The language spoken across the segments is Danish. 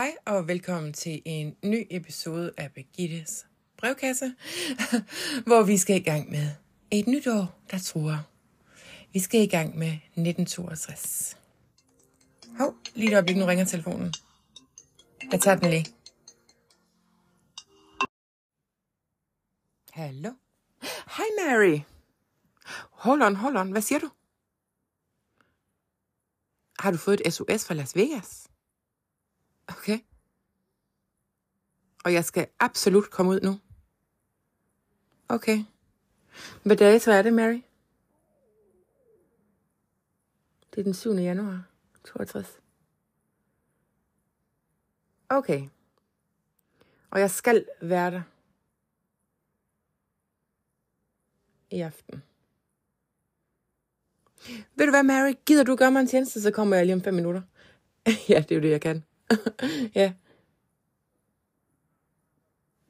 Hej og velkommen til en ny episode af Begittes brevkasse, hvor vi skal i gang med et nyt år, der tror. Vi skal i gang med 1962. Hov, lige et øjeblik, nu ringer telefonen. Jeg tager den lige. Hallo? Hej Mary. Hold on, hold on. Hvad siger du? Har du fået et SOS fra Las Vegas? Okay. Og jeg skal absolut komme ud nu. Okay. Hvad dato er det, Mary? Det er den 7. januar 62. Okay. Og jeg skal være der. I aften. Ved du hvad, Mary? Gider du gøre mig en tjeneste, så kommer jeg lige om fem minutter. ja, det er jo det, jeg kan. ja.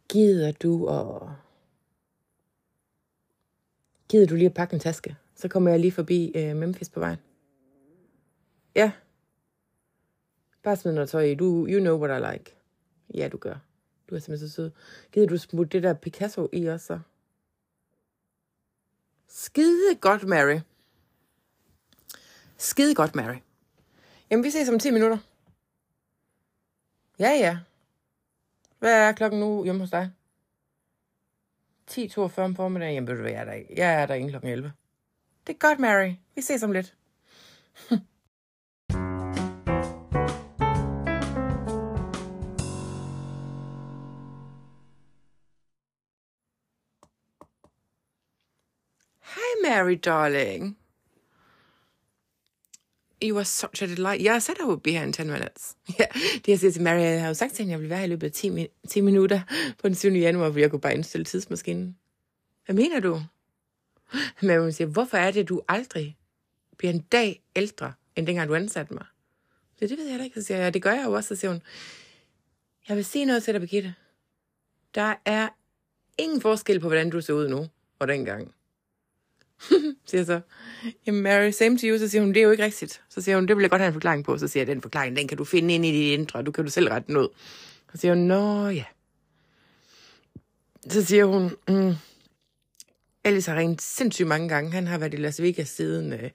Gider du og... Gider du lige at pakke en taske? Så kommer jeg lige forbi øh, Memphis på vejen. Ja. Bare smid noget tøj i. Du, you know what I like. Ja, du gør. Du er simpelthen så sød. Gider du smutte det der Picasso i også så? Skide godt, Mary. Skide godt, Mary. Jamen, vi ses om 10 minutter. Ja, ja. Hvad er klokken nu hjemme hos dig? 10.42 om formiddagen. Jamen, ved du hvad, jeg er der, jeg er der inden klokken 11. Det er godt, Mary. Vi ses om lidt. Hi, Mary, darling. You are such a delight. Yeah, I said I would be here in 10 minutes. Ja, det jeg siger til Mary, jeg har jo sagt til hende, at jeg ville være her i løbet af 10, min- 10 minutter på den 7. januar, hvor jeg kunne bare indstille tidsmaskinen. Hvad mener du? Men hun siger, hvorfor er det, du aldrig bliver en dag ældre, end dengang du ansatte mig? Så det ved jeg da ikke. Så siger jeg, det gør jeg jo også. Så siger hun, jeg vil sige noget til dig, Birgitte. Der er ingen forskel på, hvordan du ser ud nu og dengang siger så, jamen Mary, same to you. Så siger hun, det er jo ikke rigtigt. Så siger hun, det vil jeg godt have en forklaring på. Så siger jeg, den forklaring, den kan du finde ind i dit indre. Du kan du selv rette den ud. Så siger hun, nå ja. Så siger hun, mm, Alice har ringet sindssygt mange gange. Han har været i Las Vegas siden, øh,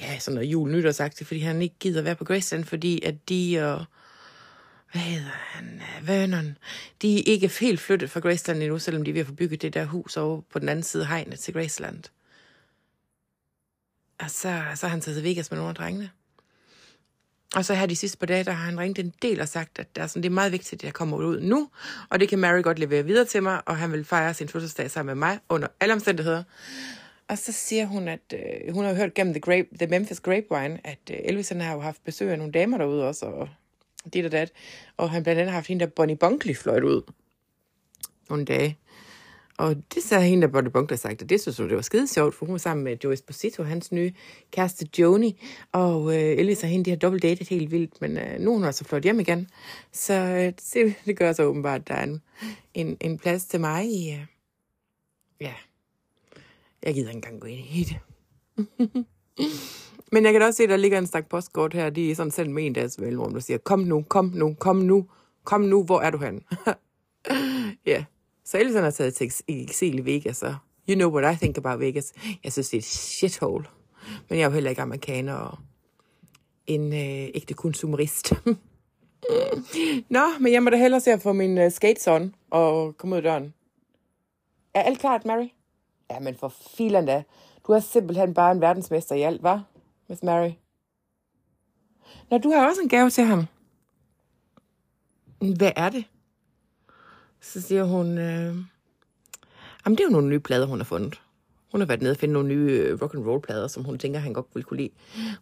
ja, sådan noget jul nytårsagtigt, fordi han ikke gider være på Graceland, fordi at de og, hvad hedder han, øh, Vernon, de er ikke helt flyttet fra Graceland endnu, selvom de er ved at få bygget det der hus over på den anden side af hegnet til Graceland. Og så, så har han taget til Vegas med nogle af drengene. Og så her de sidste par dage, der har han ringet en del og sagt, at der er sådan, det er meget vigtigt, at jeg kommer ud nu. Og det kan Mary godt levere videre til mig, og han vil fejre sin fødselsdag sammen med mig under alle omstændigheder. Og så siger hun, at øh, hun har hørt gennem The, Grape, The Memphis Grapevine, at øh, Elvis han har jo haft besøg af nogle damer derude også, og dit og dat. Og han blandt andet har haft hende der Bonnie Bunkley fløjt ud nogle dage. Og det sagde hende, der Bonnie Bunkley sagt, og det synes hun, det var skide sjovt, for hun var sammen med Joe Esposito, hans nye kæreste Joni, og øh, Elvis og hende, de har dobbelt datet helt vildt, men øh, nu er hun altså flot hjem igen. Så øh, det, det gør så åbenbart, at der er en, en, en plads til mig i, øh, ja, jeg gider ikke engang gå ind i det. Men jeg kan da også se, at der ligger en stak postkort her, de er sådan selv med en deres mellemrum, der siger, kom nu, kom nu, kom nu, kom nu, hvor er du hen? ja, så Elvis han har taget til eksil i Vegas, og you know what I think about Vegas. Jeg synes, det er et shithole. Men jeg er jo heller ikke amerikaner og en øh, ægte konsumerist. Nå, men jeg må da hellere se at få min uh, skates on og komme ud af døren. Er alt klart, Mary? Ja, men for filen da. Du er simpelthen bare en verdensmester i alt, hva', Miss Mary? Nå, du har også en gave til ham. Hvad er det? Så siger hun, øh, jamen det er jo nogle nye plader, hun har fundet. Hun har været nede og finde nogle nye øh, rock and roll plader, som hun tænker, han godt ville kunne lide.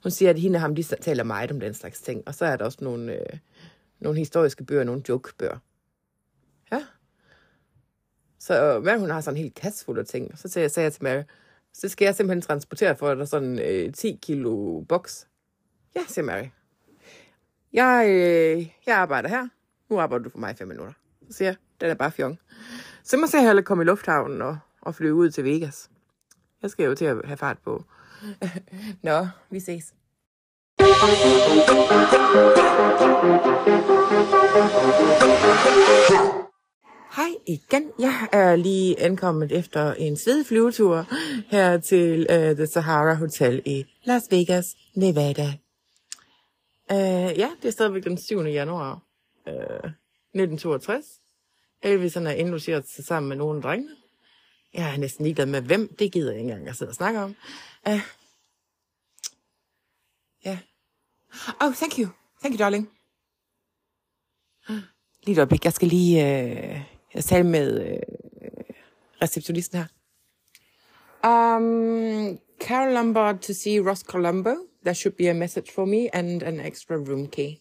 Hun siger, at hende og ham, de taler meget om den slags ting. Og så er der også nogle, øh, nogle historiske bøger, nogle joke-bøger. Ja. Så øh, Mary, hun har sådan en helt kasse fuld af ting. Så sagde jeg, sagde jeg til Mary, så skal jeg simpelthen transportere for dig sådan øh, 10 kilo boks. Ja, siger Mary. Jeg, øh, jeg arbejder her. Nu arbejder du for mig i fem minutter. Så siger jeg, den er bare fjong. Så må jeg heller komme i lufthavnen og, og flyve ud til Vegas. Jeg skal jo til at have fart på. Nå, vi ses. Hej igen. Jeg er lige ankommet efter en svedig flyvetur her til uh, The Sahara Hotel i Las Vegas, Nevada. Uh, ja, det er stadigvæk den 7. januar uh, 1962. Elvis han er indlogeret sig sammen med nogle af drengene. Jeg er næsten ligeglad med hvem. Det gider jeg ikke engang at sidde og snakke om. Uh, ja. Oh, thank you. Thank you, darling. Lige et øjeblik. Jeg skal lige øh, jeg tale med øh, receptionisten her. Um, Carol Lombard to see Ross Colombo. There should be a message for me and an extra room key.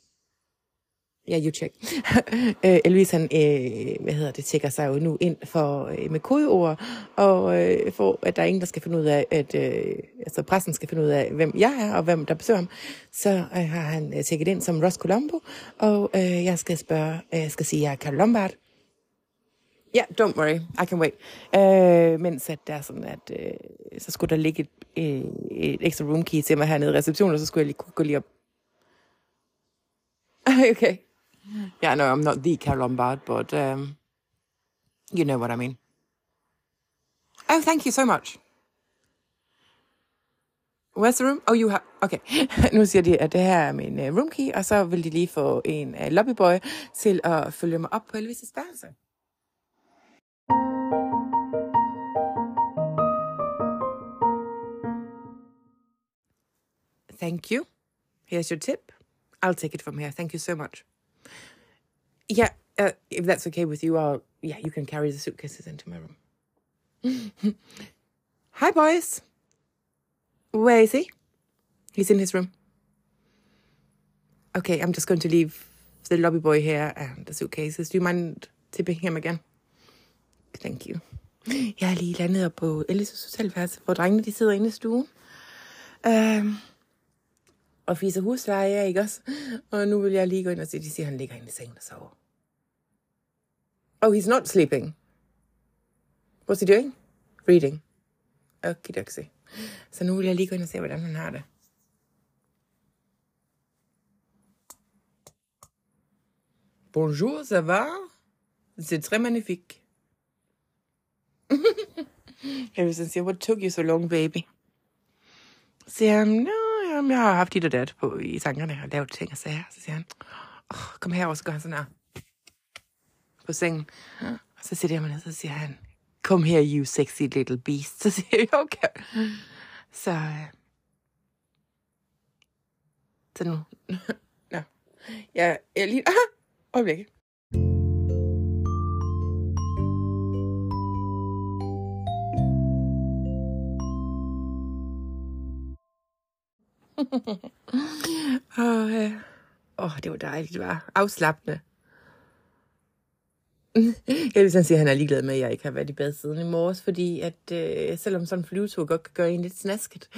Ja, yeah, you check. Øh, Elvis, han, øh, hvad hedder det, tjekker sig jo nu ind for, øh, med kodeord, og øh, for, at der er ingen, der skal finde ud af, at øh, altså pressen skal finde ud af, hvem jeg er, og hvem der besøger ham. Så øh, har han øh, tjekket ind som Ross Colombo, og øh, jeg skal spørge, øh, jeg skal sige, at jeg er Carl Lombard. Ja, yeah, don't worry, I can wait. Øh, mens at der er sådan, at øh, så skulle der ligge et, øh, et ekstra room key til mig hernede i receptionen, og så skulle jeg lige kunne gå lige op. okay. Yeah, no, I'm not the Carol Lombard, but um, you know what I mean. Oh, thank you so much. Where's the room? Oh, you have... Okay. nu siger de, at det her er min uh, room key, og så vil de lige få en uh, lobbyboy til at følge mig op på Elvis' værelse. Thank you. Here's your tip. I'll take it from here. Thank you so much. Yeah, uh, if that's okay with you, I'll, yeah, you can carry the suitcases into my room. Hi, boys. Where is he? He's in his room. Okay, I'm just going to leave the lobby boy here and the suitcases. Do you mind tipping him again? Thank you. Jeg er lige landet op på Ellis' hotelværelse, hvor drengene de sidder inde i stuen. Um, og fiser husleje, ikke også? Og nu vil jeg lige gå ind og se, de siger, at han ligger inde i sengen og sover. Oh, he's not sleeping. What's he doing? Reading. Okay, doxy. Så nu vil jeg lige gå ind og se, hvordan han har det. Bonjour, ça va? C'est très magnifique. Jeg vil sådan sige, what took you so long, baby? Så siger han, no, jamen, jeg har haft dit og dat på i tankerne og lavet ting og sager. Så siger han, oh, kom her, og så går han sådan her på sengen. Og så sætter jeg mig ned, så siger han, kom her, you sexy little beast. Så siger jeg, okay. Så, øh, så nu, nå, jeg, er lige, ah, øjeblik. Åh, oh, oh, det var dejligt, det var afslappende. Jeg vil sige, at han er ligeglad med, at jeg ikke har været i bad siden i morges, fordi at øh, selvom sådan en flyvetur godt kan gøre en lidt snasket,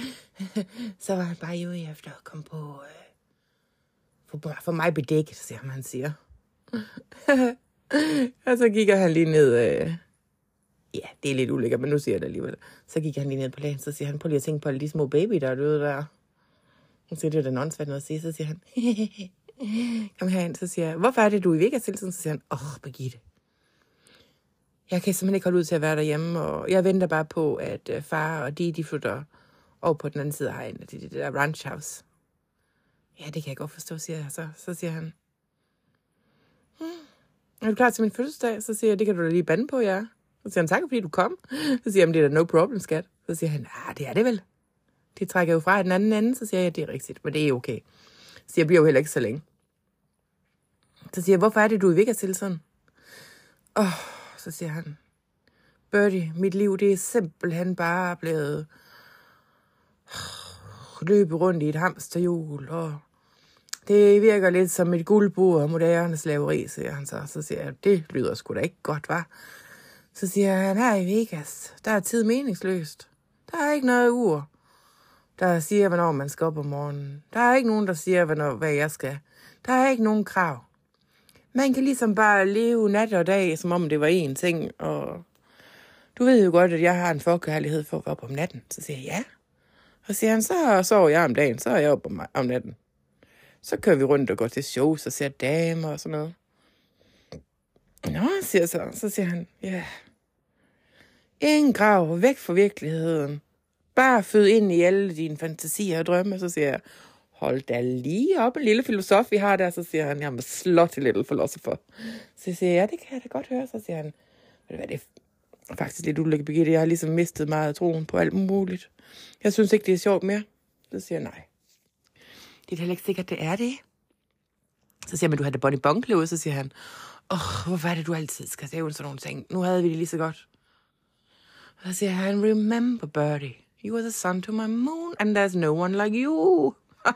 så var han bare jo efter at komme på, øh, for, for mig bedækket, siger man siger. og så kigger han lige ned, øh, ja, det er lidt ulækkert, men nu siger jeg det alligevel. Så gik han lige ned på lagen, så siger han, prøv lige at tænke på alle de små baby, der er døde der. Så siger det er da nonsvært noget at sige, så siger han, kom herind, så siger jeg, hvorfor er det, du er i Vegas hele tiden? Så siger han, åh, oh, Birgitte, jeg kan simpelthen ikke holde ud til at være derhjemme, og jeg venter bare på, at øh, far og de, de flytter over på den anden side af hegnet, det, det der ranch house. Ja, det kan jeg godt forstå, siger jeg. Så, så siger han, hmm, er du klar til min fødselsdag? Så siger jeg, det kan du da lige bande på, ja. Så siger han, tak fordi du kom. Så siger han, det er da no problem, skat. Så siger han, ah, det er det vel. De trækker jo fra i den anden ende. Så siger jeg, at det er rigtigt, men det er okay. Så jeg bliver jo heller ikke så længe. Så siger jeg, hvorfor er det, du er i Vegas sådan? Åh, oh, så siger han, Birdie, mit liv, det er simpelthen bare blevet løbe rundt i et hamsterhjul, og det virker lidt som et guldbord og moderne slaveri, siger han så. Så siger jeg, det lyder sgu da ikke godt, var. Så siger han, her i Vegas, der er tid meningsløst. Der er ikke noget ur, der siger, hvornår man skal op om morgenen. Der er ikke nogen, der siger, hvornår, hvad jeg skal. Der er ikke nogen krav. Man kan ligesom bare leve nat og dag, som om det var én ting, og du ved jo godt, at jeg har en forkærlighed for at være op om natten. Så siger jeg, ja. Og siger han, så sover jeg om dagen, så er jeg op om, om natten. Så kører vi rundt og går til shows og ser damer og sådan noget. Nå, siger så. Så siger han, ja. Yeah. Ingen grav, væk fra virkeligheden. Bare fød ind i alle dine fantasier og drømme. Så siger jeg, hold da lige op, en lille filosof, vi har der. Så siger han, jamen, må slå til little philosopher. Så jeg siger ja, det kan jeg da godt høre. Så siger han, ved du hvad, det er faktisk lidt ulykke, Birgitte. Jeg har ligesom mistet meget af troen på alt muligt. Jeg synes ikke, det er sjovt mere. Så siger jeg, nej. Det er heller ikke sikkert, det er det. Så siger man, du havde det Bonnie ud, så siger han, åh, oh, hvorfor er det, du altid skal sæve sådan nogle ting? Nu havde vi det lige så godt. Og så siger han, remember, Birdie, you are the sun to my moon, and there's no one like you. uh,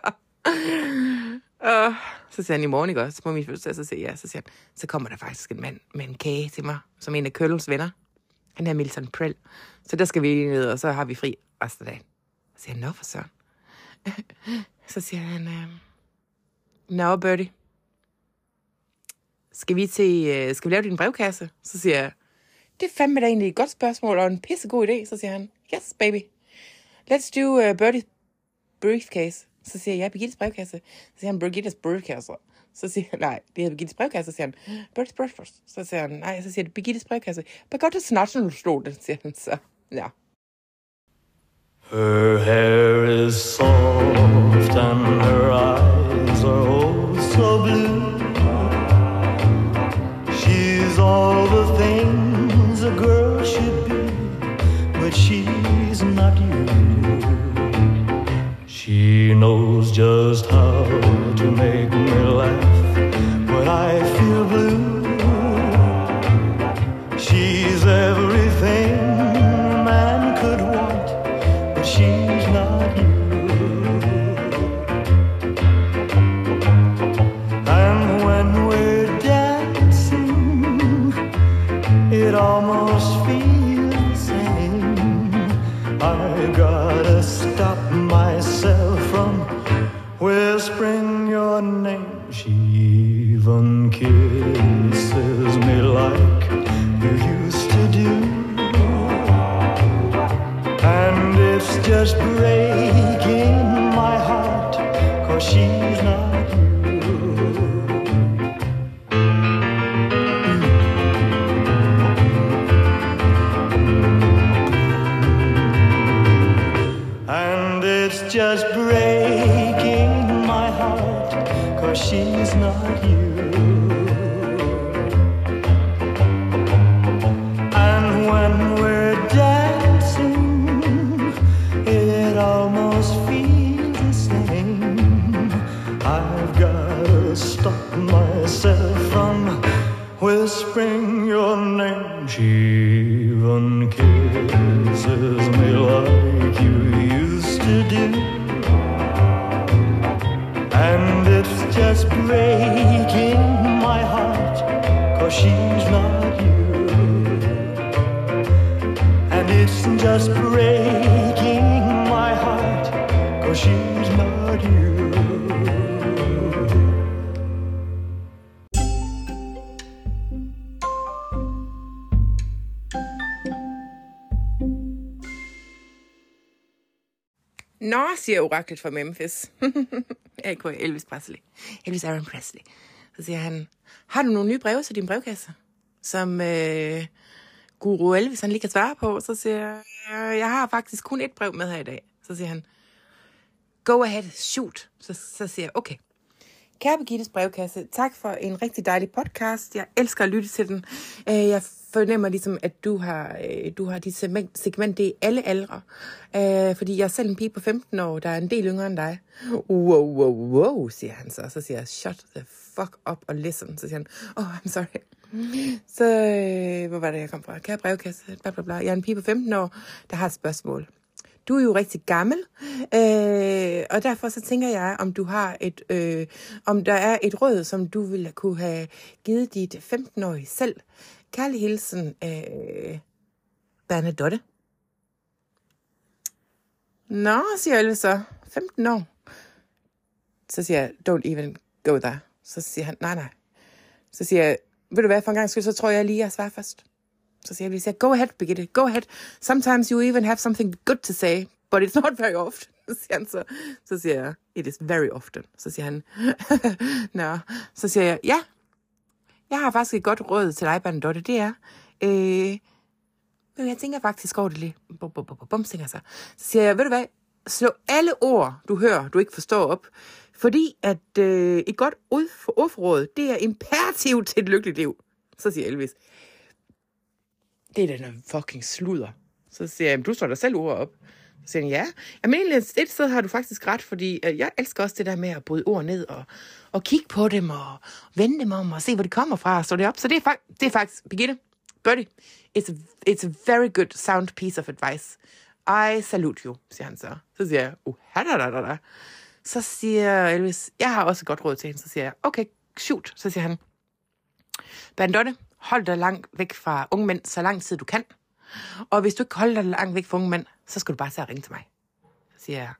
så siger han i morgen, ikke også, på min fødselsdag, så siger jeg, så siger han, så kommer der faktisk en mand med en kage til mig, som en af Køllens venner. Han er Milton Prell. Så der skal vi ned, og så har vi fri resten af dagen. Så siger han, nå for søren. så siger han, øh, nå, Birdie, skal vi, til, øh, skal vi lave din brevkasse? Så siger jeg, det er fandme da egentlig et godt spørgsmål, og en pissegod idé. Så siger han, yes, baby. Let's do uh, Birdie's briefcase. Så siger jeg, ja, Birgittes brevkasse. Så siger han, Birgittes brevkasse. Så siger jeg, nej, det er Birgittes brevkasse. Så siger han, Birdie's breakfast. Så siger han, nej, så siger jeg, Birgittes brevkasse. Det snart, når du det, siger han så. Ja. Her hair is soft and her eyes oraklet fra Memphis. AK Elvis Presley. Elvis Aaron Presley. Så siger han, har du nogle nye breve til din brevkasse? Som øh, Guru Elvis han lige kan svare på. Så siger jeg, øh, jeg har faktisk kun et brev med her i dag. Så siger han, go ahead, shoot. Så, så siger jeg, okay. Kære Birgittes brevkasse, tak for en rigtig dejlig podcast. Jeg elsker at lytte til den. Øh, jeg fornemmer ligesom, at du har, øh, du har dit segment, segment det er alle aldre. Øh, Fordi jeg er selv en pige på 15 år, der er en del yngre end dig. Wow, wow, wow, siger han så. Så siger jeg, shut the fuck up og listen. Så siger han, oh, I'm sorry. Så, øh, hvor var det, jeg kom fra? Kære brevkasse, bla bla bla. Jeg er en pige på 15 år, der har et spørgsmål. Du er jo rigtig gammel, øh, og derfor så tænker jeg, om du har et, øh, om der er et råd, som du ville kunne have givet dit 15-årige selv. Kærlig hilsen, øh, Bernadotte. Nå, siger Ølve så. 15 år. Så siger jeg, don't even go there. Så siger han, nej, nej. Så siger jeg, ved du hvad, for en gang skyld, så tror jeg lige, jeg svarer først. Så siger jeg, go ahead, Birgitte, go ahead. Sometimes you even have something good to say, but it's not very often. så siger han så, så siger jeg, it is very often. Så siger han, nå, så siger jeg, ja, jeg har faktisk et godt råd til dig, Bernadotte, det er, øh, men jeg tænker faktisk over det lige. Bum, bum, bum, bum, så. så siger jeg, ved du hvad, slå alle ord, du hører, du ikke forstår op. Fordi at øh, et godt ordforråd, det er imperativ til et lykkeligt liv. Så siger Elvis, det er den fucking sludder. Så siger jeg, du står der selv ord op. Så siger han, ja. Jamen egentlig et sted har du faktisk ret, fordi øh, jeg elsker også det der med at bryde ord ned og, og kigge på dem og vende dem om og se, hvor de kommer fra og slå det op. Så det er, fak- det er faktisk, Birgitte, Birdie, it's a, it's a very good sound piece of advice. I salute you, siger han så. Så siger jeg, uh, da, Så siger Elvis, jeg har også et godt råd til hende. Så siger jeg, okay, shoot. Så siger han, Bandotte, hold dig langt væk fra unge mænd, så lang tid du kan. Og hvis du ikke holder dig langt væk fra unge mænd, så skal du bare tage ringe til mig. Så siger jeg,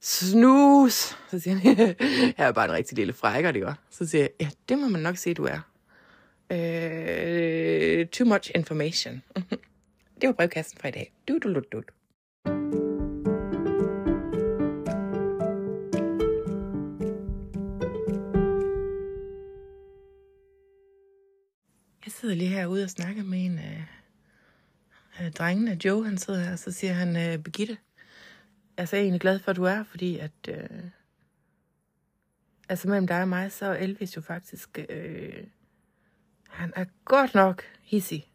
snus. Så siger han, jeg er bare en rigtig lille frækker, det gør. Så siger jeg, ja, det må man nok sige, du er. Øh, too much information. det var brevkassen for i dag. Du, du, du, du. Jeg sidder lige herude og snakker med en af, øh, drengene. Joe, han sidder her, og så siger han, øh, Birgitte, altså jeg er egentlig glad for, at du er, fordi at... Øh, altså mellem dig og mig, så er Elvis jo faktisk... Øh, han er godt nok hissig.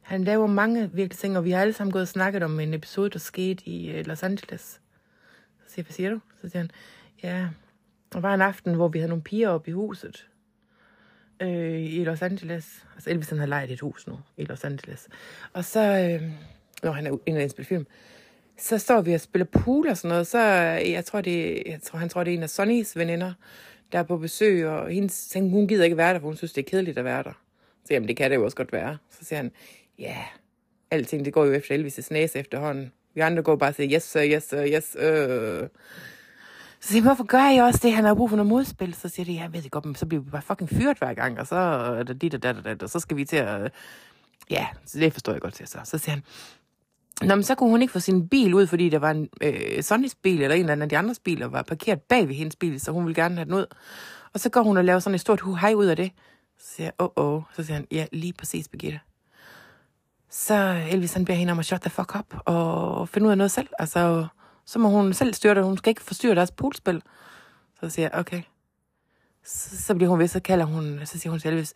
Han laver mange virkelig ting, og vi har alle sammen gået og snakket om en episode, der skete i øh, Los Angeles. Så siger jeg, hvad siger du? Så siger han, ja, der var en aften, hvor vi havde nogle piger op i huset øh, i Los Angeles. Altså Elvis han har lejet et hus nu i Los Angeles. Og så, øh, når han er inde og spille film, så står vi og spiller pool og sådan noget. Så øh, jeg tror, det, jeg tror, han tror, det er en af Sonnys veninder, der er på besøg, og hendes, hun gider ikke være der, for hun synes, det er kedeligt at være der. Så jamen, det kan det jo også godt være. Så siger han, ja, yeah, alting det går jo efter Elvis' næse efterhånden. Vi andre går bare og siger, yes sir, yes sir, yes sir. Så siger hvorfor gør jeg også det? Han har brug for noget modspil. Så siger de, jeg ved det godt, men så bliver vi bare fucking fyret hver gang, og så er det dit og dat og dat, og så skal vi til at... Ja, så det forstår jeg godt til så. Så siger han, Nå, men så kunne hun ikke få sin bil ud, fordi der var en øh, Sonnys bil, eller en eller anden af de andres biler, var parkeret bag ved hendes bil, så hun ville gerne have den ud. Og så går hun og laver sådan et stort hej ud af det. Så siger jeg, åh, oh, oh. Så siger han, ja, lige præcis, Birgitte. Så Elvis, han beder hende om at shut the fuck up, og finde ud af noget selv. Altså, så må hun selv styre det. Hun skal ikke forstyrre deres poolspil. Så siger jeg, okay. Så, så bliver hun ved, så kalder hun, så siger hun til Elvis,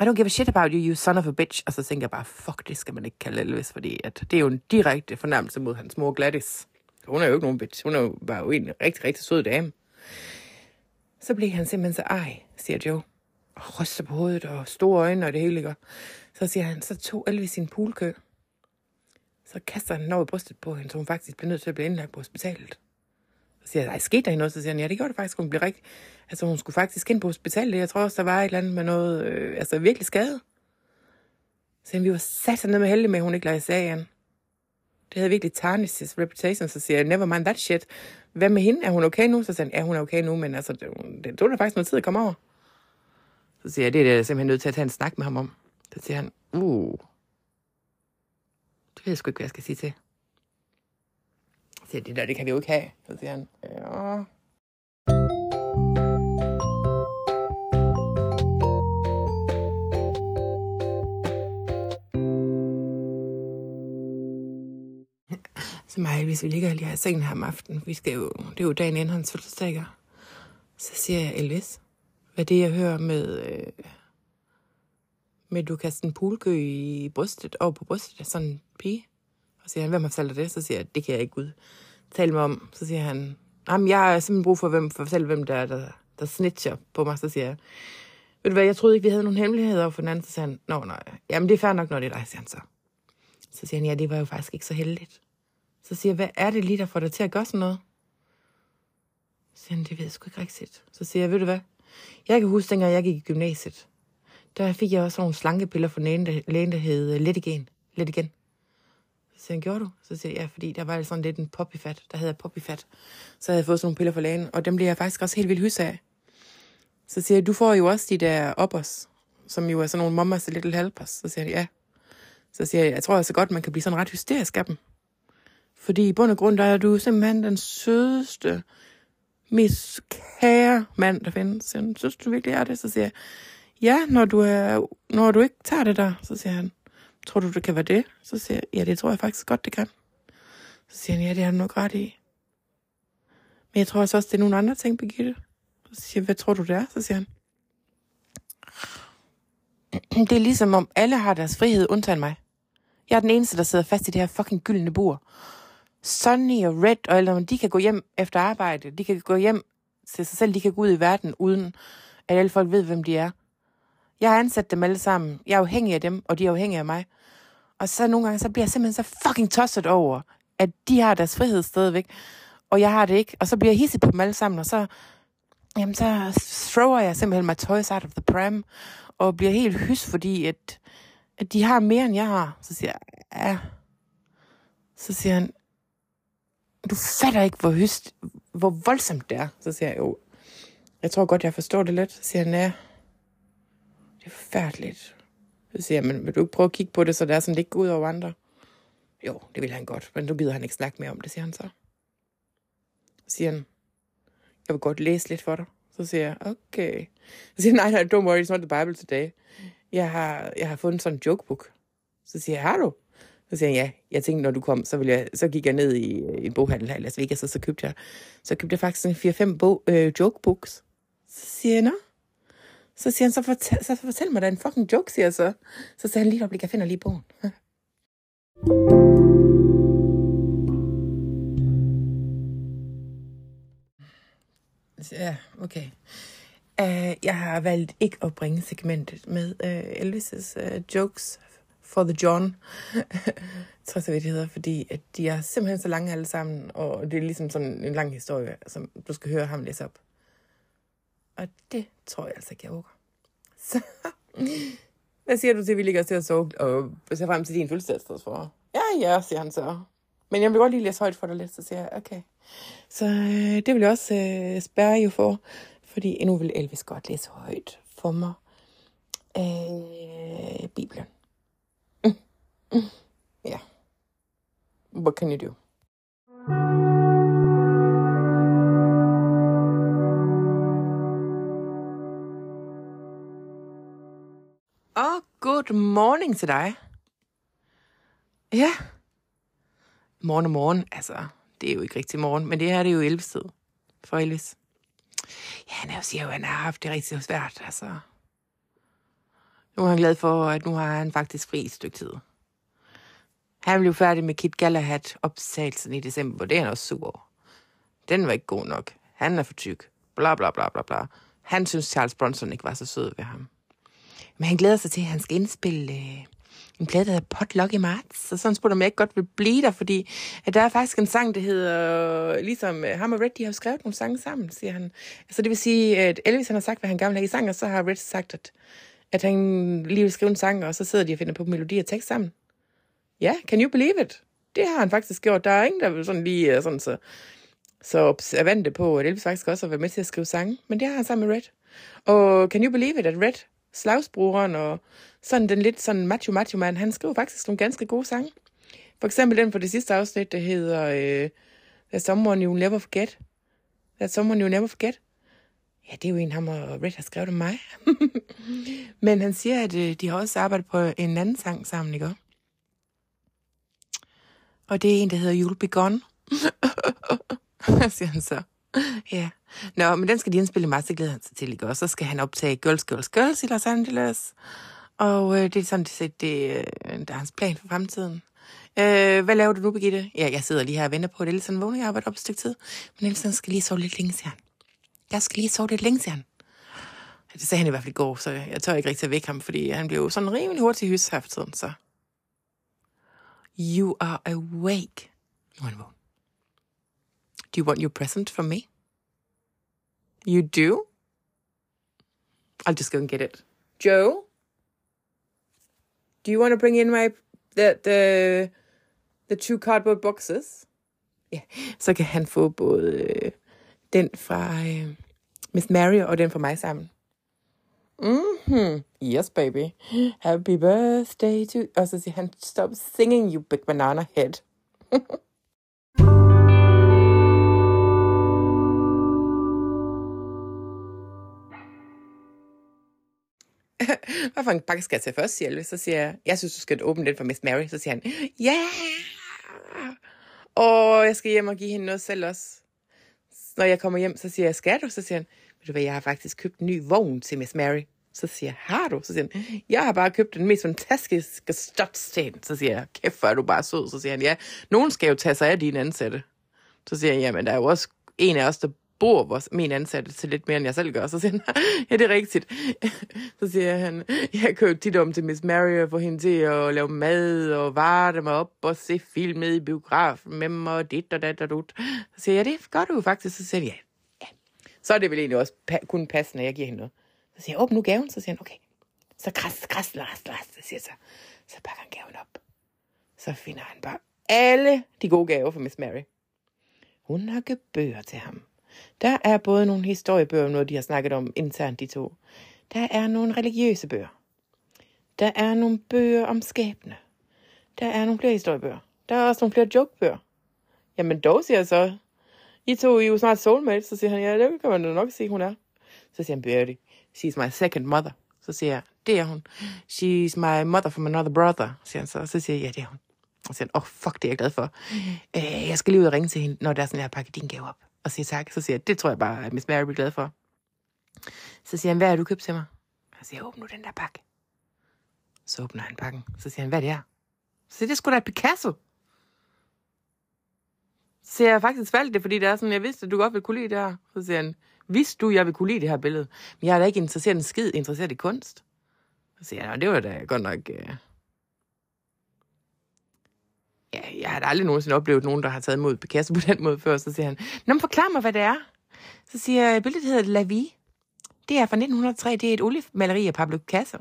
i don't give a shit about you, you son of a bitch. Og så tænker jeg bare, fuck, det skal man ikke kalde Elvis, fordi at det er jo en direkte fornærmelse mod hans mor Gladys. Hun er jo ikke nogen bitch. Hun er jo bare jo en rigtig, rigtig sød dame. Så bliver han simpelthen så ej, siger Joe. Og ryster på hovedet og store øjne og det hele, ikke? Så siger han, så tog Elvis sin poolkø. Så kaster han den over brystet på hende, så hun faktisk bliver nødt til at blive indlagt på hospitalet. Så siger jeg, nej, skete der noget? Så siger han, ja, det gjorde det faktisk. Hun blev rigtig... Altså, hun skulle faktisk ind på hospitalet. Jeg tror også, der var et eller andet med noget... Øh, altså, virkelig skade. Så vi var sat ned med heldig med, at hun ikke lagde sagen. Det havde virkelig tarnished his reputation. Så siger jeg, never mind that shit. Hvad med hende? Er hun okay nu? Så siger han, ja, hun er okay nu, men altså, det, det tog da faktisk noget tid at komme over. Så siger jeg, det er det simpelthen nødt til at tage en snak med ham om. Så siger han, uh, det ved jeg sgu ikke, hvad jeg skal sige til. Så siger det der, det kan vi jo ikke have. Så siger han, ja. Til mig, hvis vi ligger lige her i sengen her om aftenen, vi skal jo, det er jo dagen inden hans fødselsdag. Så siger jeg, Elvis, hvad det jeg hører med, øh, med du kaster en pulkø i brystet, over på brystet af sådan en pige. Og siger han, hvem har fortalt dig det? Så siger jeg, det kan jeg ikke ud tale mig om. Så siger han, jamen jeg har simpelthen brug for, hvem, for at fortælle, hvem der er, der, der snitcher på mig. Så siger jeg, ved du hvad, jeg troede ikke, vi havde nogen hemmeligheder for den anden. Så siger han, nå nej, jamen det er fair nok, når det er dig, siger han så. Så siger han, ja, det var jo faktisk ikke så heldigt. Så siger jeg, hvad er det lige, der får dig til at gøre sådan noget? Så siger han, det ved jeg sgu ikke rigtigt. Så siger jeg, ved du hvad, jeg kan huske, dengang jeg gik i gymnasiet, der fik jeg også nogle slankepiller fra lægen, der, lægen, der hed øh, Let Igen. Let Igen. Så siger han, gjorde du? Så siger jeg, ja, fordi der var sådan lidt en poppyfat, der hedder poppyfat. Så havde jeg fået sådan nogle piller fra lægen, og dem blev jeg faktisk også helt vildt hys af. Så siger jeg, du får jo også de der uppers, som jo er sådan nogle mommas little helpers. Så siger jeg, ja. Så siger jeg, jeg tror også godt, man kan blive sådan ret hysterisk af dem. Fordi i bund og grund, der er du simpelthen den sødeste, mest kære mand, der findes. Jeg synes du virkelig er det? Så siger jeg, ja, når du, er, når du ikke tager det der, så siger han, tror du, det kan være det? Så siger jeg, ja, det tror jeg faktisk godt, det kan. Så siger han, ja, det har du nok ret i. Men jeg tror altså også, det er nogle andre ting, Birgitte. Så siger jeg, hvad tror du, det er? Så siger han, det er ligesom om alle har deres frihed, undtagen mig. Jeg er den eneste, der sidder fast i det her fucking gyldne bur. Sunny og Red og alle, de kan gå hjem efter arbejde. De kan gå hjem til sig selv. De kan gå ud i verden, uden at alle folk ved, hvem de er. Jeg har ansat dem alle sammen. Jeg er afhængig af dem, og de er afhængige af mig. Og så nogle gange, så bliver jeg simpelthen så fucking tosset over, at de har deres frihed stadigvæk, og jeg har det ikke. Og så bliver jeg hisset på dem alle sammen, og så, jamen, så thrower jeg simpelthen mig toys out of the pram, og bliver helt hys, fordi at, at de har mere, end jeg har. Så siger jeg, ja. Så siger han, du fatter ikke, hvor hyst, hvor voldsomt det er. Så siger jeg, jo, jeg tror godt, jeg forstår det lidt. Så siger han, ja, det er forfærdeligt. Så siger jeg, men vil du ikke prøve at kigge på det, så det er sådan, det ikke går ud over andre? Jo, det vil han godt, men nu gider han ikke snakke mere om det, siger han så. Så siger han, jeg vil godt læse lidt for dig. Så siger jeg, okay. Så siger han, nej, nej, don't worry, it's not the Bible today. Jeg har, jeg har fundet sådan en jokebook. Så siger jeg, har du? Så siger han, ja, jeg tænkte, når du kom, så, ville jeg, så gik jeg ned i, øh, en boghandel her i Las Vegas, og så købte jeg, så købte jeg faktisk en 4-5 bog, øh, jokebooks. Så siger jeg, nå. Så siger han, så fortæl, så fortæl mig da en fucking joke, siger jeg så. Så siger han lige op, jeg finder lige bogen. Ja, okay. Uh, jeg har valgt ikke at bringe segmentet med uh, Elvis' uh, jokes for the John. Trods det hedder, fordi at de er simpelthen så lange alle sammen, og det er ligesom sådan en lang historie, som du skal høre ham læse op. Og det tror jeg altså ikke, jeg overgår. Så hvad siger du til, at vi ligger til at sove og ser frem til din fødselsdagsforsvar? Ja, ja, siger han så. Men jeg vil godt lige læse højt for dig lidt, så siger jeg, okay. Så øh, det vil jeg også øh, spærre jo for, fordi nu vil Elvis godt læse højt for mig. Øh, Bibelen. Ja. Yeah. What can you do? Og good morning til dig. Ja. Morgen og morgen, altså, det er jo ikke rigtig morgen, men det her det er jo elvestid for Elvis. Ja, han er jo siger jo, at han har haft det rigtig svært, altså. Nu er han glad for, at nu har han faktisk fri et stykke tid. Han blev færdig med Kit Galahad opsagelsen i december, det er han også sur Den var ikke god nok. Han er for tyk. Bla bla bla bla bla. Han synes, Charles Bronson ikke var så sød ved ham. Men han glæder sig til, at han skal indspille øh, en plade, der hedder Potluck i marts. Så sådan spurgte om jeg ikke godt vil blive der, fordi at der er faktisk en sang, der hedder, øh, ligesom øh, ham og Red, de har skrevet nogle sange sammen, siger han. Så det vil sige, at Elvis han har sagt, hvad han gerne vil have i sang, og så har Red sagt, at, at han lige vil skrive en sang, og så sidder de og finder på melodi og tekst sammen. Ja, yeah, can you believe it? Det har han faktisk gjort. Der er ingen, der vil sådan lige øh, sådan så, så observante på, at Elvis faktisk også har været med til at skrive sange, men det har han sammen med Red. Og can you believe it, at Red slagsbrugeren og sådan den lidt sådan macho macho mand, han skriver faktisk nogle ganske gode sange. For eksempel den for det sidste afsnit, der hedder øh, There's Someone You Never Forget. There's Someone You Never Forget. Ja, det er jo en, ham og Red har skrevet om mig. Men han siger, at øh, de har også arbejdet på en anden sang sammen, ikke og det er en, der hedder You'll Be Gone. siger han så. Ja. Nå, men den skal de indspille i marts, det glæder han sig til, ikke? Og så skal han optage Girls, Girls, Girls i Los Angeles. Og øh, det er sådan set, det, øh, der er hans plan for fremtiden. Øh, hvad laver du nu, Birgitte? Ja, jeg sidder lige her og venter på, at Ellison vågner. Jeg har arbejdet op et stykke tid. Men Ellison skal lige sove lidt længe, siger han. Jeg skal lige sove lidt længe, siger han. Det sagde han i hvert fald i går, så jeg tør ikke rigtig at vække ham, fordi han blev sådan rimelig hurtigt hys her for tiden, så. You are awake. Vågen. Do you want your present from me? You do? I'll just go and get it. Joe? Do you want to bring in my the the the two cardboard boxes? Ja, så kan han få både øh, den fra øh, um, Miss Mary og den fra mig sammen. Mm-hmm. Yes, baby. Happy birthday to... Og så siger han, stop singing, you big banana head. Hvad for en pakke skal jeg tage først, siger Elvis? Så siger jeg, jeg synes, du skal åbne den for Miss Mary. Så siger han, ja! Yeah! Og jeg skal hjem og give hende noget selv også. Når jeg kommer hjem, så siger jeg, skal du? Så siger han, du hvad, jeg har faktisk købt en ny vogn til Miss Mary. Så siger jeg, har du? Så siger han, jeg har bare købt den mest fantastiske stotsten. Så siger jeg, kæft, hvor er du bare sød. Så siger han, ja, nogen skal jo tage sig af dine ansatte. Så siger jeg, jamen, der er jo også en af os, der bor vores, min ansatte til lidt mere, end jeg selv gør. Så siger han, ja, det er rigtigt. Så siger han, jeg kører tit om til Miss Mary og få hende til at lave mad og varte mig op og se film med i biografen med mig og dit og dat og dut. Så siger jeg, ja, det gør du faktisk. Så siger jeg, ja. Så er det vel egentlig også pa- kun passende, at jeg giver hende noget. Så siger jeg, åbn nu gaven. Så siger han, okay. Så kras, kras, las, las, Så siger jeg så, så pakker han gaven op. Så finder han bare alle de gode gaver for Miss Mary. Hun har købt bøger til ham. Der er både nogle historiebøger, noget de har snakket om internt, de to. Der er nogle religiøse bøger. Der er nogle bøger om skæbne. Der er nogle flere historiebøger. Der er også nogle flere jokebøger. Jamen dog, siger jeg så. I to er jo snart soulmates. Så siger han, ja, det kan man jo nok sige, hun er. Så siger han, Birdie, she's my second mother. Så siger jeg, det er hun. She's my mother from another brother, siger han så. Så siger jeg, ja, det er hun. Og så siger han, åh, oh, fuck, det er jeg glad for. Øh, jeg skal lige ud og ringe til hende, når der er sådan, jeg har pakket din gave op. Og siger tak. Så siger jeg, det tror jeg bare, at Miss Mary bliver glad for. Så siger han, hvad har du købt til mig? Så siger jeg, åbn nu den der pakke. Så åbner han pakken. Så siger han, hvad det er? Så siger det er sgu da et Picasso. Så jeg, faktisk valgt det, fordi det er sådan, jeg vidste, at du godt ville kunne lide det her. Så siger han, vidste du, jeg ville kunne lide det her billede? Men jeg er da ikke interesseret i en skid, interesseret i kunst. Så siger jeg, det var da godt nok... Øh... Ja, jeg har da aldrig nogensinde oplevet nogen, der har taget imod Picasso på den måde før. Så siger han, Nå, men forklar mig, hvad det er. Så siger jeg, billedet hedder La Vie. Det er fra 1903, det er et oliemaleri af Pablo Picasso.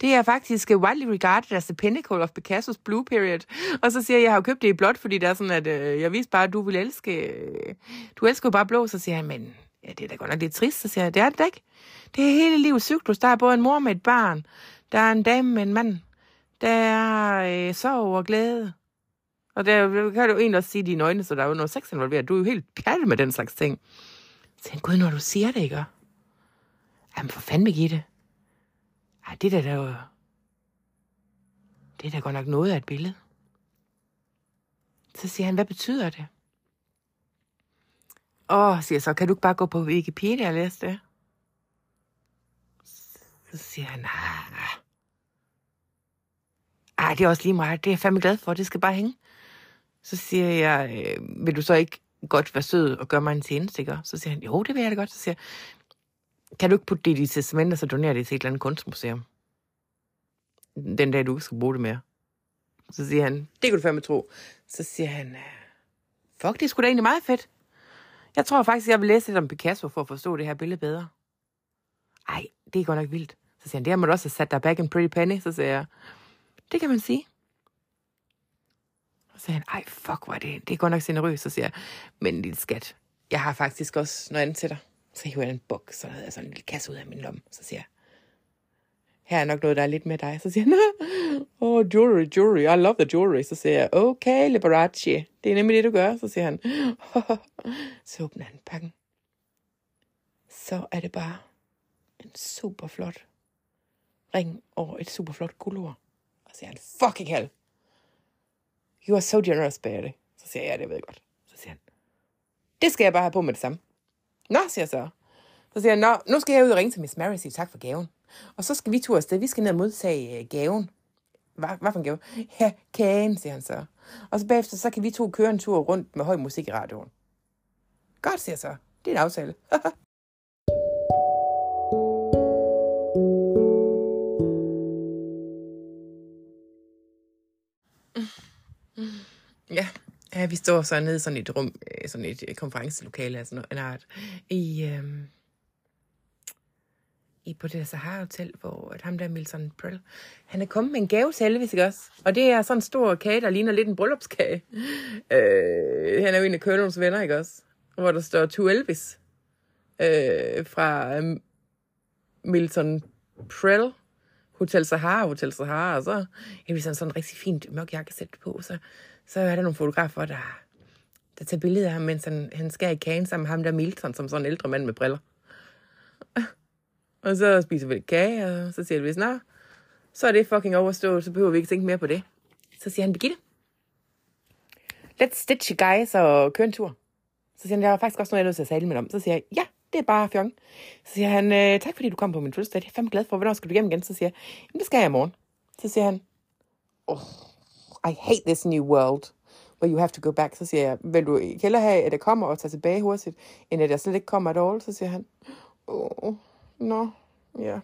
Det er faktisk øh, widely regarded as the pinnacle of Picassos blue period. Og så siger jeg, jeg har købt det i blåt, fordi det er sådan, at øh, jeg vidste bare, at du vil elske... Øh, du elsker jo bare blå. Så siger jeg, men ja, det er da godt nok lidt trist. Så siger jeg, det er det da ikke. Det er hele livets cyklus. Der er både en mor med et barn. Der er en dame med en mand. Der er øh, sorg og glæde. Og der kan du egentlig også sige dine øjne, så der er jo noget sex involveret. Du er jo helt pjattet med den slags ting. Så jeg, gud, når du siger det, ikke? Jamen, for fanden, Birgitte. Ej, det der, der jo... Det er da godt nok noget af et billede. Så siger han, hvad betyder det? Åh, siger jeg så, kan du ikke bare gå på Wikipedia og læse det? Så siger han, nej. Ej, det er også lige meget. Det er jeg fandme glad for. Det skal bare hænge. Så siger jeg, øh, vil du så ikke godt være sød og gøre mig en tjeneste, ikke? Så siger han, jo, det vil jeg da godt. Så siger jeg, kan du ikke putte det i dit testament, og så donere det til et eller andet kunstmuseum? Den dag, du ikke skal bruge det mere. Så siger han, det kan du fandme tro. Så siger han, øh, fuck, det er sgu da egentlig meget fedt. Jeg tror faktisk, jeg vil læse lidt om Picasso for at forstå det her billede bedre. Ej, det er godt nok vildt. Så siger han, det har man også sat dig back in pretty penny. Så siger jeg, det kan man sige. Så siger han, ej, fuck, hvor er det, det er godt nok generøst. Så siger jeg, men lille skat, jeg har faktisk også noget andet til dig. Så hiver jeg en buk, så havde jeg sådan en lille kasse ud af min lomme. Så siger jeg, her er nok noget, der er lidt med dig. Så siger han, oh, jewelry, jewelry, I love the jewelry. Så siger jeg, okay, Liberace, det er nemlig det, du gør. Så siger han, så åbner han pakken. Så er det bare en super flot ring over et super flot guldur. Og så siger han, fucking hell. You are so generous, Barry. Så siger jeg, ja, det ved jeg godt. Så siger han, det skal jeg bare have på med det samme. Nå, siger jeg så. Så siger jeg, nå, nu skal jeg ud og ringe til Miss Mary og sige tak for gaven. Og så skal vi to afsted. Vi skal ned og modtage øh, gaven. Hvad, hvad for en gave? Ja, kagen, siger han så. Og så bagefter, så kan vi to køre en tur rundt med høj musik i radioen. Godt, siger jeg så. Det er en aftale. ja, vi står så nede i sådan et rum, øh, sådan et øh, konferencelokale af sådan noget, art, i, øh, i på det der Sahara Hotel, hvor at ham der Milton Prell, han er kommet med en gave til Elvis, ikke også? Og det er sådan en stor kage, der ligner lidt en bryllupskage. Øh, han er jo en af Colonels venner, ikke også? Hvor der står To Elvis øh, fra øh, Milton Prell, Hotel Sahara, Hotel Sahara, og så Elvis han sådan en rigtig fint mørk jakkesæt på, så, så er der nogle fotografer, der, der tager billeder af ham, mens han, han skærer i kagen sammen med ham der Milton, som sådan en ældre mand med briller. Og så spiser vi lidt kage, og så siger vi, nå, så er det fucking overstået, så behøver vi ikke tænke mere på det. Så siger han, Birgitte, let's stitch you guys og køre en tur. Så siger han, der var faktisk også noget, jeg er nødt til at tale med om. Så siger jeg, ja, det er bare fjong. Så siger han, øh, tak fordi du kom på min fødselsdag. Det er jeg fandme glad for. Hvornår skal du hjem igen? Så siger jeg, jamen det skal jeg i morgen. Så siger han, oh, i hate this new world where you have to go back. Så siger jeg, vil du ikke hellere have, at jeg kommer og tager tilbage hurtigt, end at jeg slet ikke kommer at all? Så siger han, oh, no, ja. Yeah.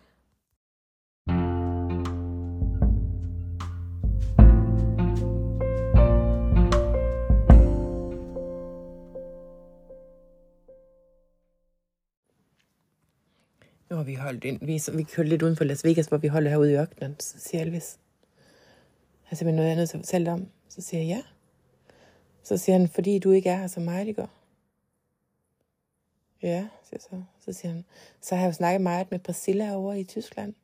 Nu har vi holdt ind. Vi, vi kørte lidt uden for Las Vegas, hvor vi holder herude i ørkenen. Så siger Elvis, har simpelthen noget, jeg er nødt til at fortælle dig om. Så siger jeg, ja. Så siger han, fordi du ikke er her så mig, det går. Ja, siger så. Så siger han, så har jeg jo snakket meget med Priscilla over i Tyskland.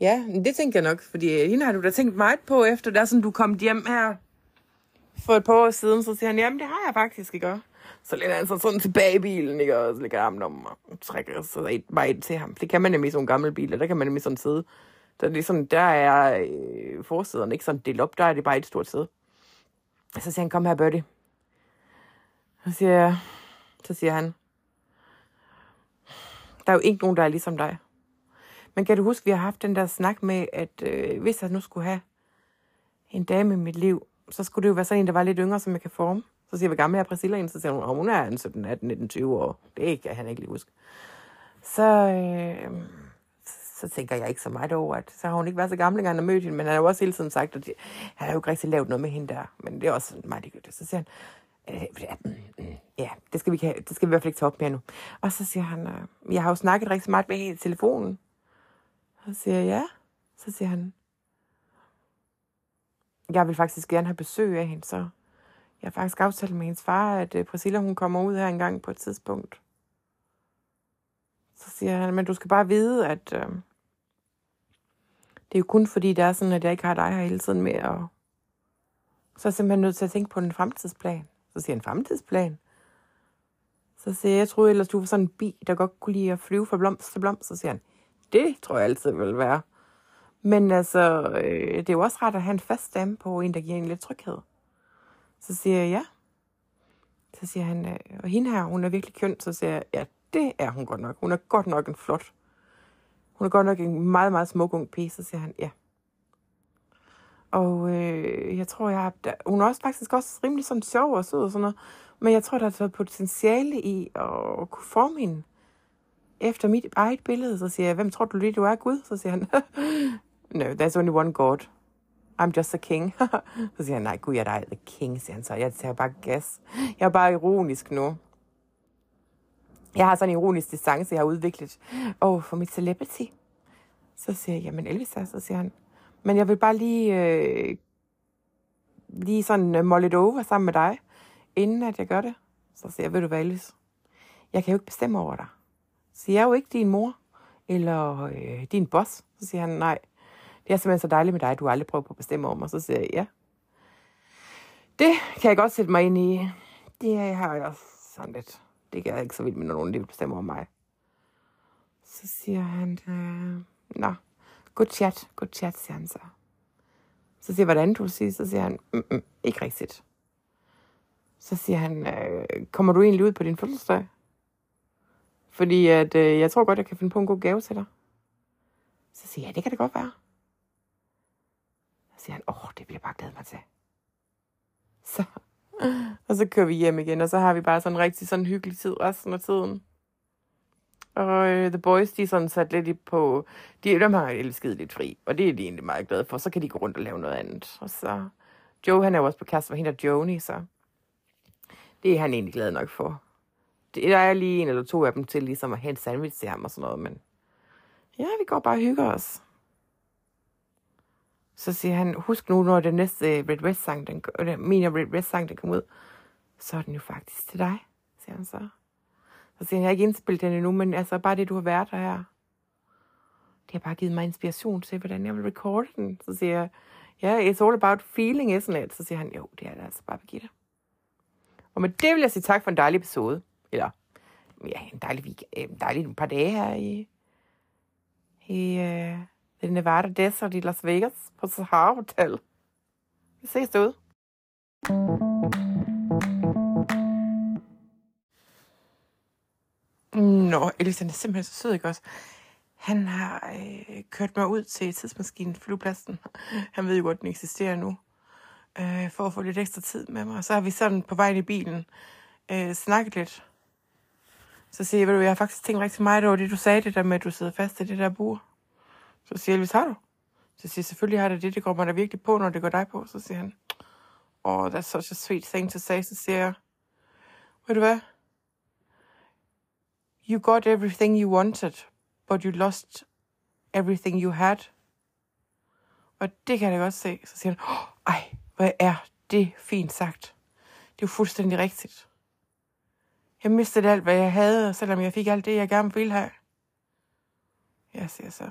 Ja, det tænker jeg nok, fordi øh, hende har du da tænkt meget på, efter der sådan, du kom hjem her for et par år siden. Så siger han, jamen det har jeg faktisk, ikke? Så læner han sig sådan tilbage i bilen, ikke? Og så lægger armen om og trækker sig bare ind til ham. Det kan man nemlig i sådan en gammel bil, og der kan man nemlig sådan sidde. Det er, ligesom, der er øh, forsæderne ikke sådan delt op, der er det bare et stort sæde. Så siger han, kom her, Birdie. Så siger, jeg, så siger han, der er jo ikke nogen, der er ligesom dig. Men kan du huske, vi har haft den der snak med, at øh, hvis jeg nu skulle have en dame i mit liv, så skulle det jo være sådan en, der var lidt yngre, som jeg kan forme. Så siger jeg, hvor gammel er Priscilla egentlig? Så siger hun, hun er 17, 18, 19, 20 år. Det kan han ikke lige huske. Så, øh, så tænker jeg ikke så meget over, at så har hun ikke været så gammel, engang og har mødt hende, men han har jo også hele tiden sagt, at han har jo ikke rigtig lavet noget med hende der. Men det er også meget ligegyldigt. Så siger han, øh, mm, mm, ja, det skal, vi, det skal vi i hvert fald ikke tage op mere nu. Og så siger han, øh, jeg har jo snakket rigtig meget med hende i telefonen. Så siger jeg, ja. Så siger han, jeg vil faktisk gerne have besøg af hende, så jeg har faktisk aftalt med hendes far, at øh, Priscilla hun kommer ud her en gang på et tidspunkt. Så siger han, men du skal bare vide, at øh, det er jo kun fordi, det er sådan, at jeg ikke har dig her hele tiden med. Og så er jeg simpelthen nødt til at tænke på en fremtidsplan. Så siger en fremtidsplan? Så siger jeg, jeg troede ellers, du var sådan en bi, der godt kunne lide at flyve fra blomst til blomst. Så siger han, det tror jeg altid vil være. Men altså, øh, det er jo også ret at have en fast stemme på en, der giver en lidt tryghed. Så siger jeg, ja. Så siger han, øh, og hende her, hun er virkelig køn. Så siger jeg, ja, det er hun godt nok. Hun er godt nok en flot. Hun er godt nok en meget, meget smuk ung pige. Så siger han, ja. Og øh, jeg tror, jeg har... Hun er også faktisk også rimelig sådan sjov og sød og sådan noget. Men jeg tror, der er så potentiale i at kunne forme hende efter mit eget billede. Så siger jeg, hvem tror du lige, du er Gud? Så siger han, no, there's only one God. I'm just a king. så siger han, nej, gud, jeg er the king, siger han så. Jeg tager bare gas. Jeg er bare ironisk nu. Jeg har sådan en ironisk distance, jeg har udviklet oh, for mit celebrity. Så siger jeg, jamen Elvis, så siger han, men jeg vil bare lige, øh, lige sådan øh, uh, det over sammen med dig, inden at jeg gør det. Så siger jeg, ved du hvad, Elvis, jeg kan jo ikke bestemme over dig. Så jeg er jo ikke din mor, eller øh, din boss. Så siger han, nej, det er simpelthen så dejligt med dig, du har aldrig prøvet på at bestemme over mig. Så siger jeg, ja. Det kan jeg godt sætte mig ind i. Det har jeg også sådan lidt. Det kan jeg ikke så vildt med, når nogen vil bestemme om mig. Så siger han, øh, nå, god chat, god chat, siger han så. Så siger jeg, hvordan du siger? Så siger han, mm, mm, ikke rigtigt. Så siger han, øh, kommer du egentlig ud på din fødselsdag? Fordi at, øh, jeg tror godt, jeg kan finde på en god gave til dig. Så siger jeg, det kan det godt være. Så siger han, åh, det bliver bare glædet mig til. Så, og så kører vi hjem igen, og så har vi bare sådan en rigtig sådan hyggelig tid resten af tiden. Og øh, The Boys, de er sådan sat lidt på... De, dem har elsket lidt fri, og det er de egentlig meget glade for. Så kan de gå rundt og lave noget andet. Og så... Joe, han er jo også på kast med hende og Joni, så... Det er han egentlig glad nok for. Det, der er lige en eller to af dem til ligesom at hente sandwich til ham og sådan noget, men... Ja, vi går bare og hygger os. Så siger han, husk nu, når den næste øh, Red West sang, den, eller min Red West sang, den kommer ud, så er den jo faktisk til dig, siger han så. Så siger han, jeg har ikke indspillet den endnu, men altså bare det, du har været der her, det har bare givet mig inspiration til, hvordan jeg vil recorde den. Så siger jeg, ja, yeah, it's all about feeling, isn't it? Så siger han, jo, det er det altså bare, Birgitte. Og med det vil jeg sige tak for en dejlig episode. Eller ja, en dejlig, week, en dejlig et par dage her i, i øh, ved Nevada Desert i Las Vegas på Sahara Hotel. Vi ses derude. Nå, Elisa, han er simpelthen så sød, ikke også? Han har øh, kørt mig ud til tidsmaskinen flyvepladsen. Han ved jo godt, den eksisterer nu. Øh, for at få lidt ekstra tid med mig. Og så har vi sådan på vejen i bilen øh, snakket lidt. Så siger jeg, ved du, jeg har faktisk tænkt rigtig meget over det, du sagde, det der med, at du sidder fast i det der bur. Så siger Elvis, har du? Så siger jeg, selvfølgelig har det det, det går mig da virkelig på, når det går dig på. Så siger han, oh, that's such a sweet thing to say. Så siger jeg, ved du hvad? You got everything you wanted, but you lost everything you had. Og det kan jeg da godt se. Så siger han, oh, ej, hvad er det fint sagt. Det er jo fuldstændig rigtigt. Jeg mistede alt, hvad jeg havde, selvom jeg fik alt det, jeg gerne ville have. Jeg siger så.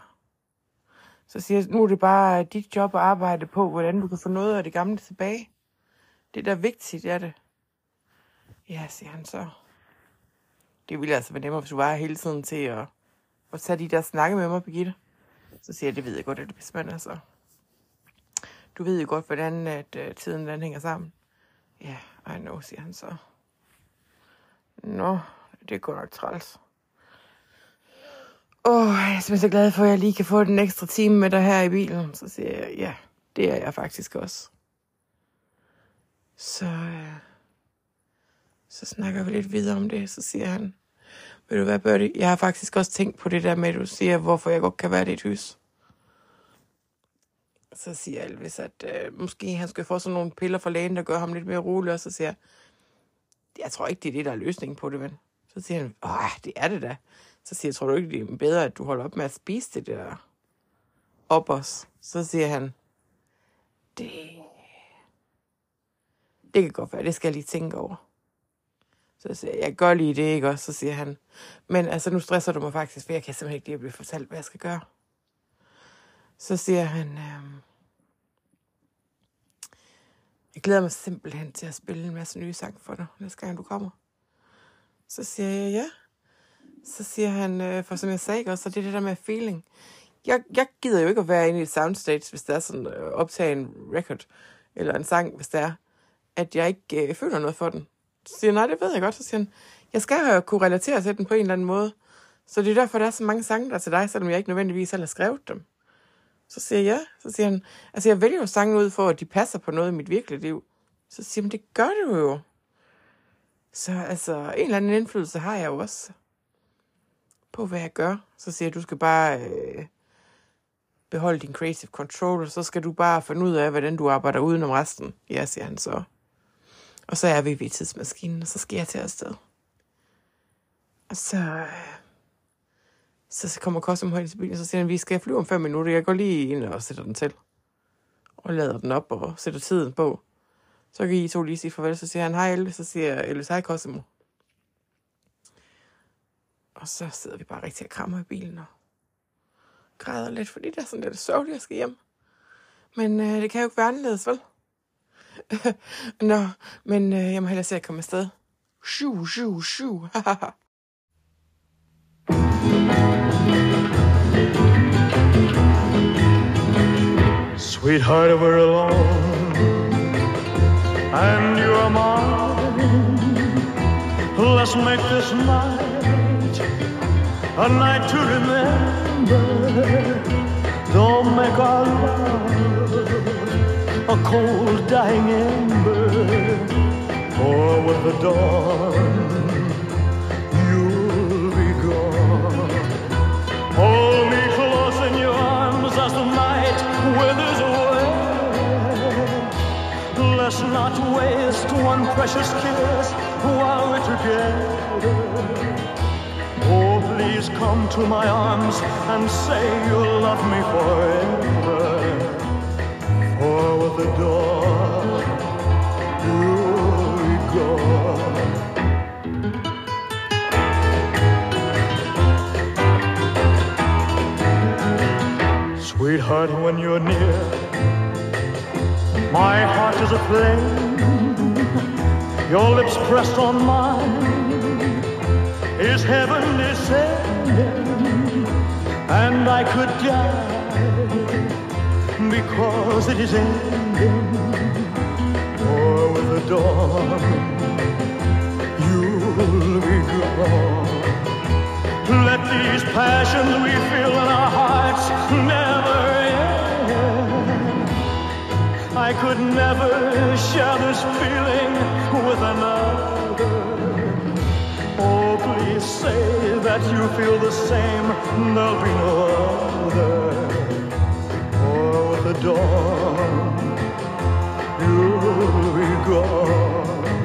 Så siger jeg, nu er det bare dit job at arbejde på, hvordan du kan få noget af det gamle tilbage. Det der er vigtigt, er det. Ja, siger han så. Det ville altså være nemmere, hvis du var hele tiden til at, at tage de der snakke med mig, Birgitte. Så siger jeg, det ved jeg godt, at hvis man altså... Du ved jo godt, hvordan at, uh, tiden den hænger sammen. Ja, I know, siger han så. Nå, det går nok træls. Åh, oh, jeg er simpelthen så glad for, at jeg lige kan få den ekstra time med dig her i bilen. Så siger jeg, ja, det er jeg faktisk også. Så, øh, så snakker vi lidt videre om det. Så siger han, ved du hvad, Birdie, jeg har faktisk også tænkt på det der med, at du siger, hvorfor jeg godt kan være dit hus. Så siger Elvis, at øh, måske han skal få sådan nogle piller fra lægen, der gør ham lidt mere rolig, og så siger jeg, jeg tror ikke, det er det, der er løsningen på det, men Så siger han, åh, det er det da. Så siger jeg, tror du ikke, det er bedre, at du holder op med at spise det der op os? Så siger han, det, det kan godt være, det skal jeg lige tænke over. Så siger jeg, jeg gør lige det, ikke også? Så siger han, men altså, nu stresser du mig faktisk, for jeg kan simpelthen ikke lige blive fortalt, hvad jeg skal gøre. Så siger han, øhm, jeg glæder mig simpelthen til at spille en masse nye sange for dig, næste gang du kommer. Så siger jeg, ja. Så siger han, øh, for som jeg sagde også, så det er det der med feeling. Jeg, jeg gider jo ikke at være inde i et soundstage, hvis der er sådan øh, optage en record, eller en sang, hvis der er, at jeg ikke øh, føler noget for den. Så siger jeg, nej, det ved jeg godt. Så siger han, jeg skal jo kunne relatere til den på en eller anden måde. Så det er derfor, der er så mange sange, der er til dig, selvom jeg ikke nødvendigvis selv har skrevet dem. Så siger jeg, ja. Så siger han, altså jeg vælger jo sange ud for, at de passer på noget i mit virkelige liv. Så siger han, det gør du jo. Så altså, en eller anden indflydelse har jeg jo også på, hvad jeg gør. Så siger jeg, du skal bare øh, beholde din creative control, og så skal du bare finde ud af, hvordan du arbejder udenom resten. Ja, siger han så. Og så er vi ved tidsmaskinen, og så skal jeg til afsted. Og så, øh, så kommer Cosmo højt til bilen, og så siger han, vi skal flyve om fem minutter. Jeg går lige ind og sætter den til. Og lader den op og sætter tiden på. Så kan I to lige sige farvel. Så siger han, hej Elvis. Så siger Elvis, hej Cosmo. Og så sidder vi bare rigtig og krammer i bilen og græder lidt, fordi det er sådan lidt sørgeligt, jeg skal hjem. Men øh, det kan jo ikke være anderledes, vel? Nå, men øh, jeg må hellere se at komme afsted. Shoo, shoo, shoo. Sweetheart, we're alone, and you're mine. Let's make this night a night to remember. Don't make our love a cold, dying ember. For with the dawn, you'll be gone. Hold me close in your arms as the night withers away. Let's not waste one precious kiss while we're together. Please come to my arms and say you'll love me forever. For with the dawn, be gone. Sweetheart, when you're near, my heart is aflame. Your lips pressed on mine. Is heaven descending, and I could die because it is ending. Or with the dawn, you'll be gone. Let these passions we feel in our hearts never end. I could never share this feeling with another say that you feel the same, there'll be no other. Oh, For the dawn, you'll be gone.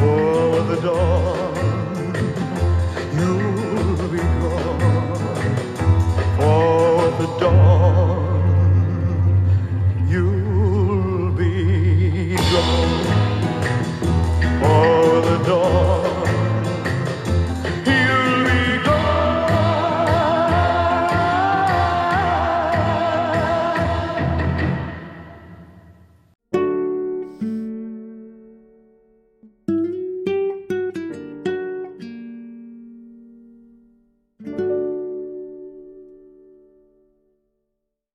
Oh, For the dawn.